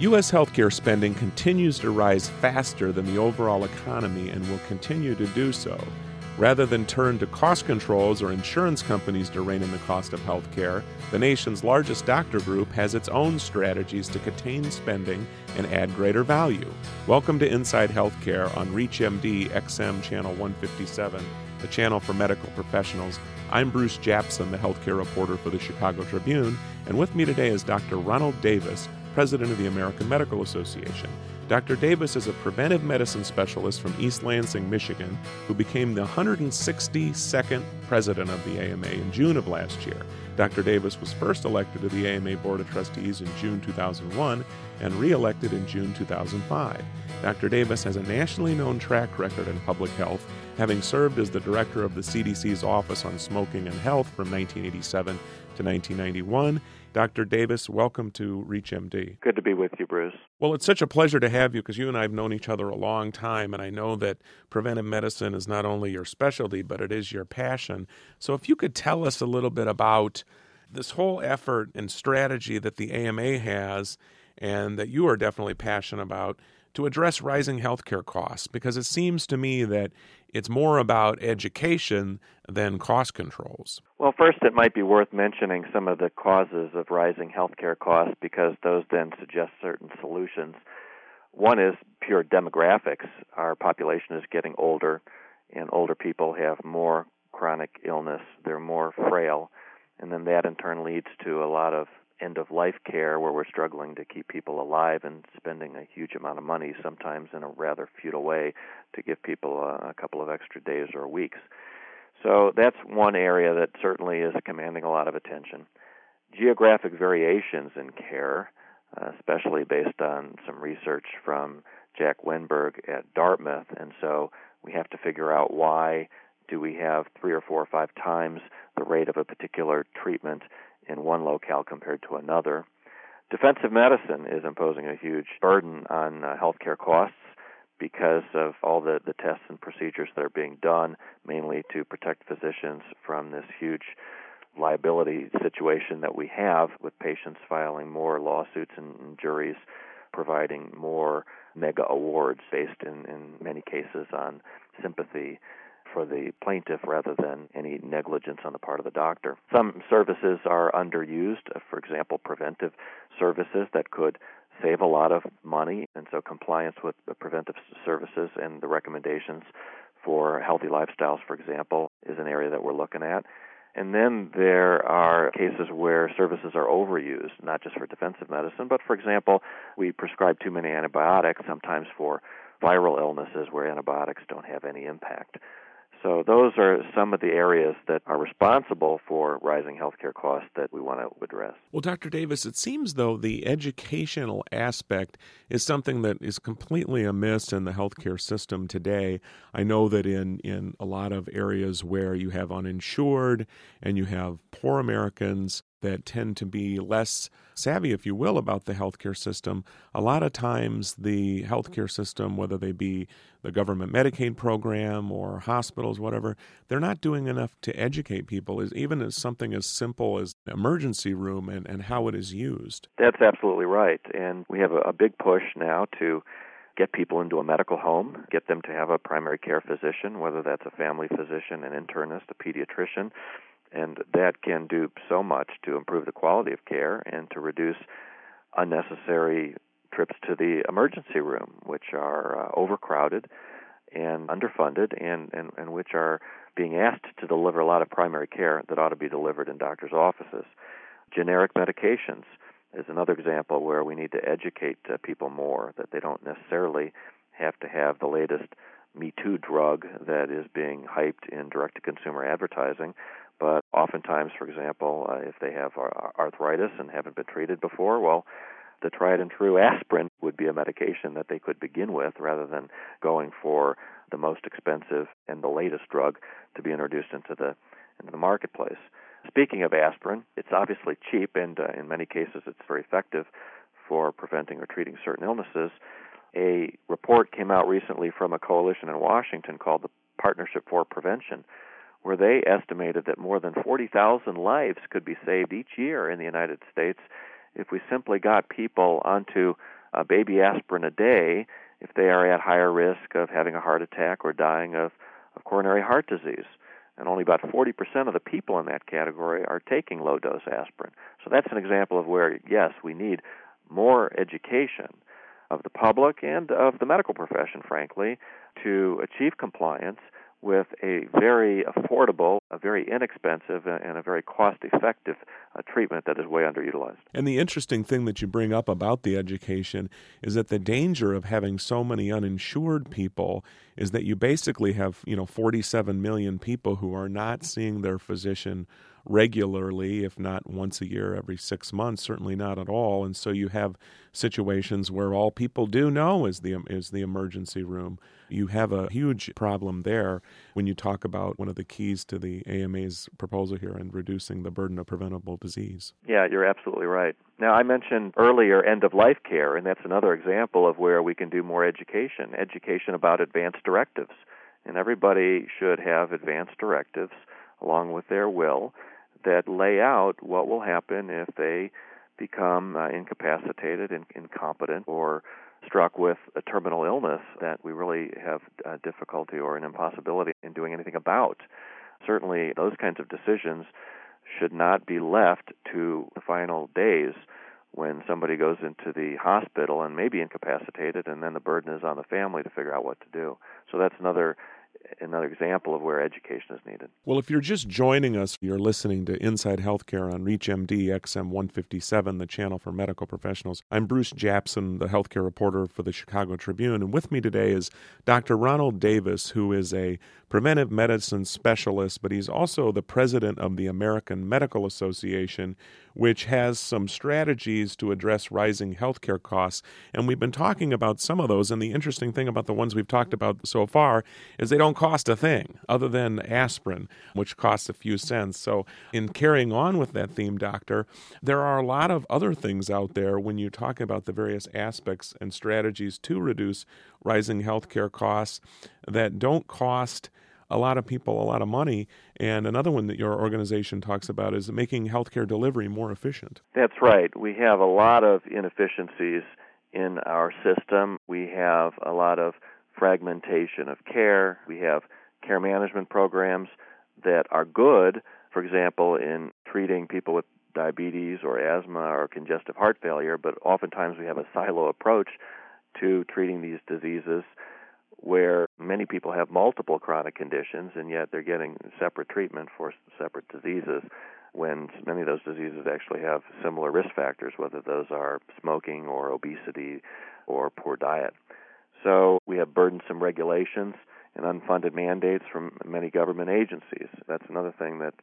U.S. healthcare spending continues to rise faster than the overall economy and will continue to do so. Rather than turn to cost controls or insurance companies to rein in the cost of healthcare, the nation's largest doctor group has its own strategies to contain spending and add greater value. Welcome to Inside Healthcare on ReachMD XM Channel 157, the channel for medical professionals. I'm Bruce Japsen, the healthcare reporter for the Chicago Tribune, and with me today is Dr. Ronald Davis, president of the American Medical Association. Dr. Davis is a preventive medicine specialist from East Lansing, Michigan, who became the 162nd president of the AMA in June of last year. Dr. Davis was first elected to the AMA Board of Trustees in June 2001 and re elected in June 2005. Dr. Davis has a nationally known track record in public health, having served as the director of the CDC's Office on Smoking and Health from 1987 to 1991 Dr. Davis, welcome to ReachMD. Good to be with you, Bruce. Well, it's such a pleasure to have you because you and I have known each other a long time, and I know that preventive medicine is not only your specialty, but it is your passion. So, if you could tell us a little bit about this whole effort and strategy that the AMA has and that you are definitely passionate about to address rising healthcare costs because it seems to me that it's more about education than cost controls. Well, first, it might be worth mentioning some of the causes of rising healthcare costs because those then suggest certain solutions. One is pure demographics. Our population is getting older, and older people have more chronic illness, they're more frail, and then that in turn leads to a lot of end of life care where we're struggling to keep people alive and spending a huge amount of money, sometimes in a rather futile way, to give people a, a couple of extra days or weeks. So that's one area that certainly is commanding a lot of attention. Geographic variations in care, uh, especially based on some research from Jack Wennberg at Dartmouth, and so we have to figure out why do we have three or four or five times the rate of a particular treatment in one locale compared to another. Defensive medicine is imposing a huge burden on uh, healthcare costs because of all the, the tests and procedures that are being done, mainly to protect physicians from this huge liability situation that we have with patients filing more lawsuits and, and juries providing more mega awards based in, in many cases on sympathy for the plaintiff rather than any negligence on the part of the doctor. Some services are underused, uh, for example, preventive services that could save a lot of money, and so compliance with the preventive services and the recommendations for healthy lifestyles, for example, is an area that we're looking at. And then there are cases where services are overused, not just for defensive medicine, but for example, we prescribe too many antibiotics, sometimes for viral illnesses where antibiotics don't have any impact. So those are some of the areas that are responsible for rising healthcare costs that we want to address. Well, Dr. Davis, it seems though the educational aspect is something that is completely amiss in the healthcare system today. I know that in, in a lot of areas where you have uninsured and you have poor Americans, that tend to be less savvy, if you will, about the healthcare system, a lot of times the healthcare system, whether they be the government Medicaid program or hospitals, whatever, they're not doing enough to educate people, is even as something as simple as emergency room and, and how it is used. That's absolutely right. And we have a, a big push now to get people into a medical home, get them to have a primary care physician, whether that's a family physician, an internist, a pediatrician, and that can do so much to improve the quality of care and to reduce unnecessary trips to the emergency room, which are uh, overcrowded and underfunded, and, and, and which are being asked to deliver a lot of primary care that ought to be delivered in doctors' offices. Generic medications is another example where we need to educate uh, people more that they don't necessarily have to have the latest Me Too drug that is being hyped in direct to consumer advertising, but oftentimes, for example, uh, if they have arthritis and haven't been treated before, well, the tried and true aspirin would be a medication that they could begin with rather than going for the most expensive and the latest drug to be introduced into the into the marketplace. Speaking of aspirin, it's obviously cheap and uh, in many cases it's very effective for preventing or treating certain illnesses. A report came out recently from a coalition in Washington called the Partnership for Prevention where they estimated that more than 40,000 lives could be saved each year in the United States if we simply got people onto a baby aspirin a day if they are at higher risk of having a heart attack or dying of, of coronary heart disease. And only about 40% of the people in that category are taking low dose aspirin. So that's an example of where, yes, we need more education of the public and of the medical profession, frankly, to achieve compliance with a very affordable, a very inexpensive, and a very cost effective uh, treatment that is way underutilized. And the interesting thing that you bring up about the education is that the danger of having so many uninsured people is that you basically have, you know, 47 million people who are not seeing their physician regularly, if not once a year, every six months, certainly not at all. And so you have situations where all people do know is the is the emergency room. You have a huge problem there when you talk about one of the keys to the AMA's proposal here and reducing the burden of preventable disease. Yeah, you're absolutely right. Now, I mentioned earlier end of life care, and that's another example of where we can do more education education about advance directives. And everybody should have advance directives along with their will that lay out what will happen if they become uh, incapacitated, and incompetent, or struck with a terminal illness that we really have uh, difficulty or an impossibility in doing anything about. Certainly, those kinds of decisions should not be left to the final days when somebody goes into the hospital and may be incapacitated, and then the burden is on the family to figure out what to do. So that's another another example of where education is needed. Well, if you're just joining us, you're listening to Inside Healthcare on ReachMD XM 157, the channel for medical professionals. I'm Bruce Japsen, the healthcare reporter for the Chicago Tribune, and with me today is Dr. Ronald Davis, who is a preventive medicine specialist, but he's also the president of the American Medical Association, which has some strategies to address rising healthcare costs. And we've been talking about some of those. And the interesting thing about the ones we've talked about so far is they don't cost a thing other than aspirin, which costs a few cents. So, in carrying on with that theme, Doctor, there are a lot of other things out there when you talk about the various aspects and strategies to reduce rising healthcare costs that don't cost a lot of people a lot of money. And another one that your organization talks about is making healthcare delivery more efficient. That's right. We have a lot of inefficiencies in our system. We have a lot of fragmentation of care. We have care management programs that are good, for example, in treating people with diabetes or asthma or congestive heart failure, but oftentimes we have a silo approach to treating these diseases where many people have multiple chronic conditions and yet they're getting separate treatment for separate diseases when many of those diseases actually have similar risk factors, whether those are smoking or obesity or poor diet. So we have burdensome regulations and unfunded mandates from many government agencies. That's another thing that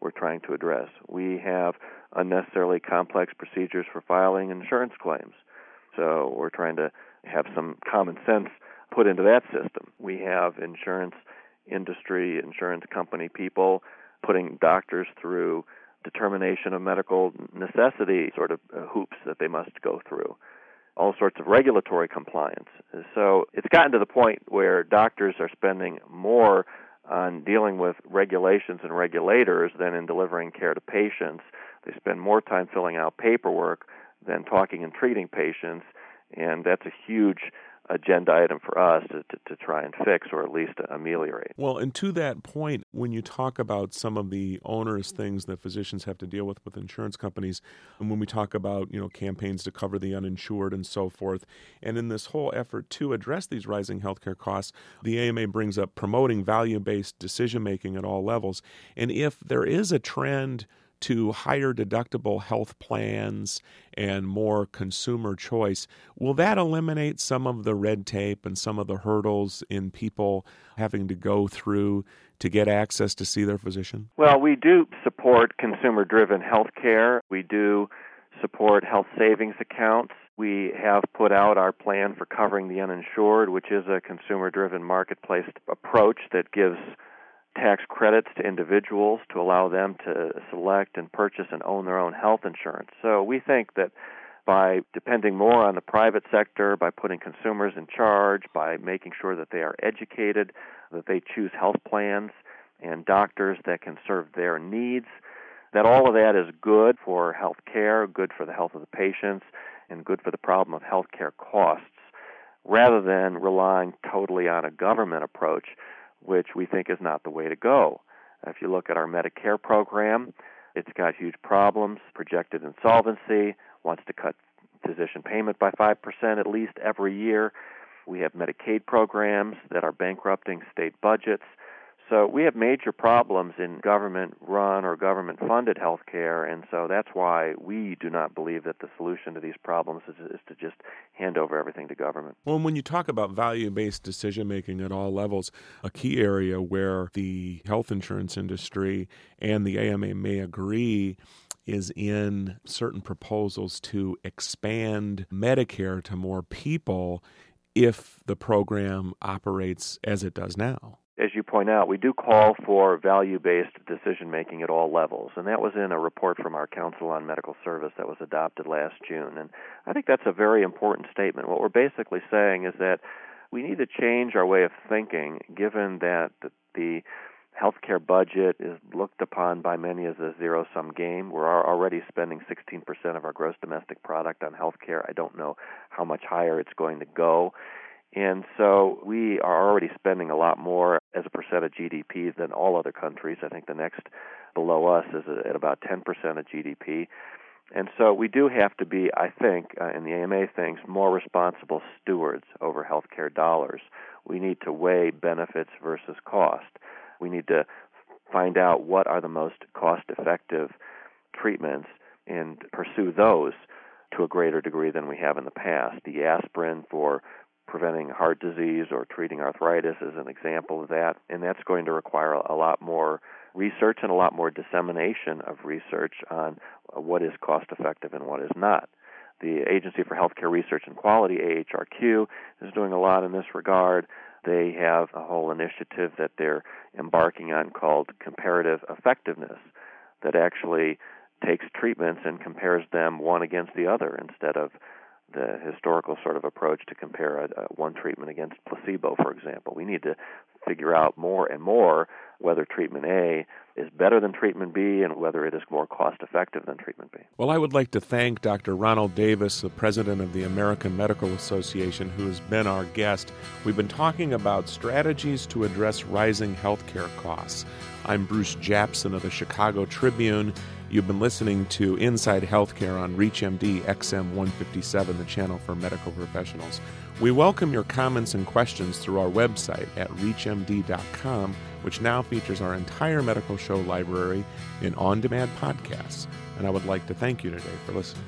we're trying to address. We have unnecessarily complex procedures for filing insurance claims. So we're trying to have some common sense put into that system. We have insurance industry, insurance company people putting doctors through determination of medical necessity sort of uh, hoops that they must go through. All sorts of regulatory compliance. So it's gotten to the point where doctors are spending more on dealing with regulations and regulators than in delivering care to patients. They spend more time filling out paperwork than talking and treating patients, and that's a huge agenda item for us to, to, to, try and fix or at least ameliorate. Well, and to that point, when you talk about some of the onerous things that physicians have to deal with with insurance companies, and when we talk about you know campaigns to cover the uninsured and so forth, and in this whole effort to address these rising healthcare costs, the AMA brings up promoting value-based decision making at all levels, and if there is a trend to higher deductible health plans and more consumer choice, will that eliminate some of the red tape and some of the hurdles in people having to go through to get access to see their physician? Well, we do support consumer driven health care. We do support health savings accounts. We have put out our plan for covering the uninsured, which is a consumer driven marketplace approach that gives tax credits to individuals to allow them to select and purchase and own their own health insurance. So we think that by depending more on the private sector, by putting consumers in charge, by making sure that they are educated, that they choose health plans and doctors that can serve their needs, that all of that is good for health care, good for the health of the patients, and good for the problem of healthcare costs rather than relying totally on a government approach, which we think is not the way to go. If you look at our Medicare program, it's got huge problems, projected insolvency, wants to cut physician payment by 5% at least every year. We have Medicaid programs that are bankrupting state budgets. So we have major problems in government run or government funded health care, and so that's why we do not believe that the solution to these problems is, is to just hand over everything to government. Well, when you talk about value based decision making at all levels, a key area where the health insurance industry and the AMA may agree is in certain proposals to expand Medicare to more people if the program operates as it does now as you point out, we do call for value based decision making at all levels. And that was in a report from our Council on Medical Service that was adopted last June. And I think that's a very important statement. What we're basically saying is that we need to change our way of thinking, given that the healthcare budget is looked upon by many as a zero sum game. We're already spending 16% of our gross domestic product on healthcare. I don't know how much higher it's going to go. And so we are already spending a lot more as a percent of GDP than all other countries. I think the next below us is at about 10% of GDP. And so we do have to be, I think, uh, in the AMA things, more responsible stewards over healthcare dollars. We need to weigh benefits versus cost. We need to find out what are the most cost effective treatments and pursue those to a greater degree than we have in the past. The aspirin for preventing heart disease or treating arthritis is an example of that, and that's going to require a lot more research and a lot more dissemination of research on what is cost effective and what is not. The Agency for Healthcare Research and Quality, AHRQ, is doing a lot in this regard. They have a whole initiative that they're embarking on called comparative effectiveness that actually takes treatments and compares them one against the other instead of the historical sort of approach to compare a, a one treatment against placebo, for example. We need to figure out more and more whether treatment A is better than treatment B and whether it is more cost effective than treatment B. Well, I would like to thank Dr. Ronald Davis, the president of the American Medical Association, who has been our guest. We've been talking about strategies to address rising healthcare costs. I'm Bruce Japsen of the Chicago Tribune. You've been listening to Inside Healthcare on ReachMD XM 157, the channel for medical professionals. We welcome your comments and questions through our website at reachmd.com, which now features our entire medical show library in on demand podcasts. And I would like to thank you today for listening.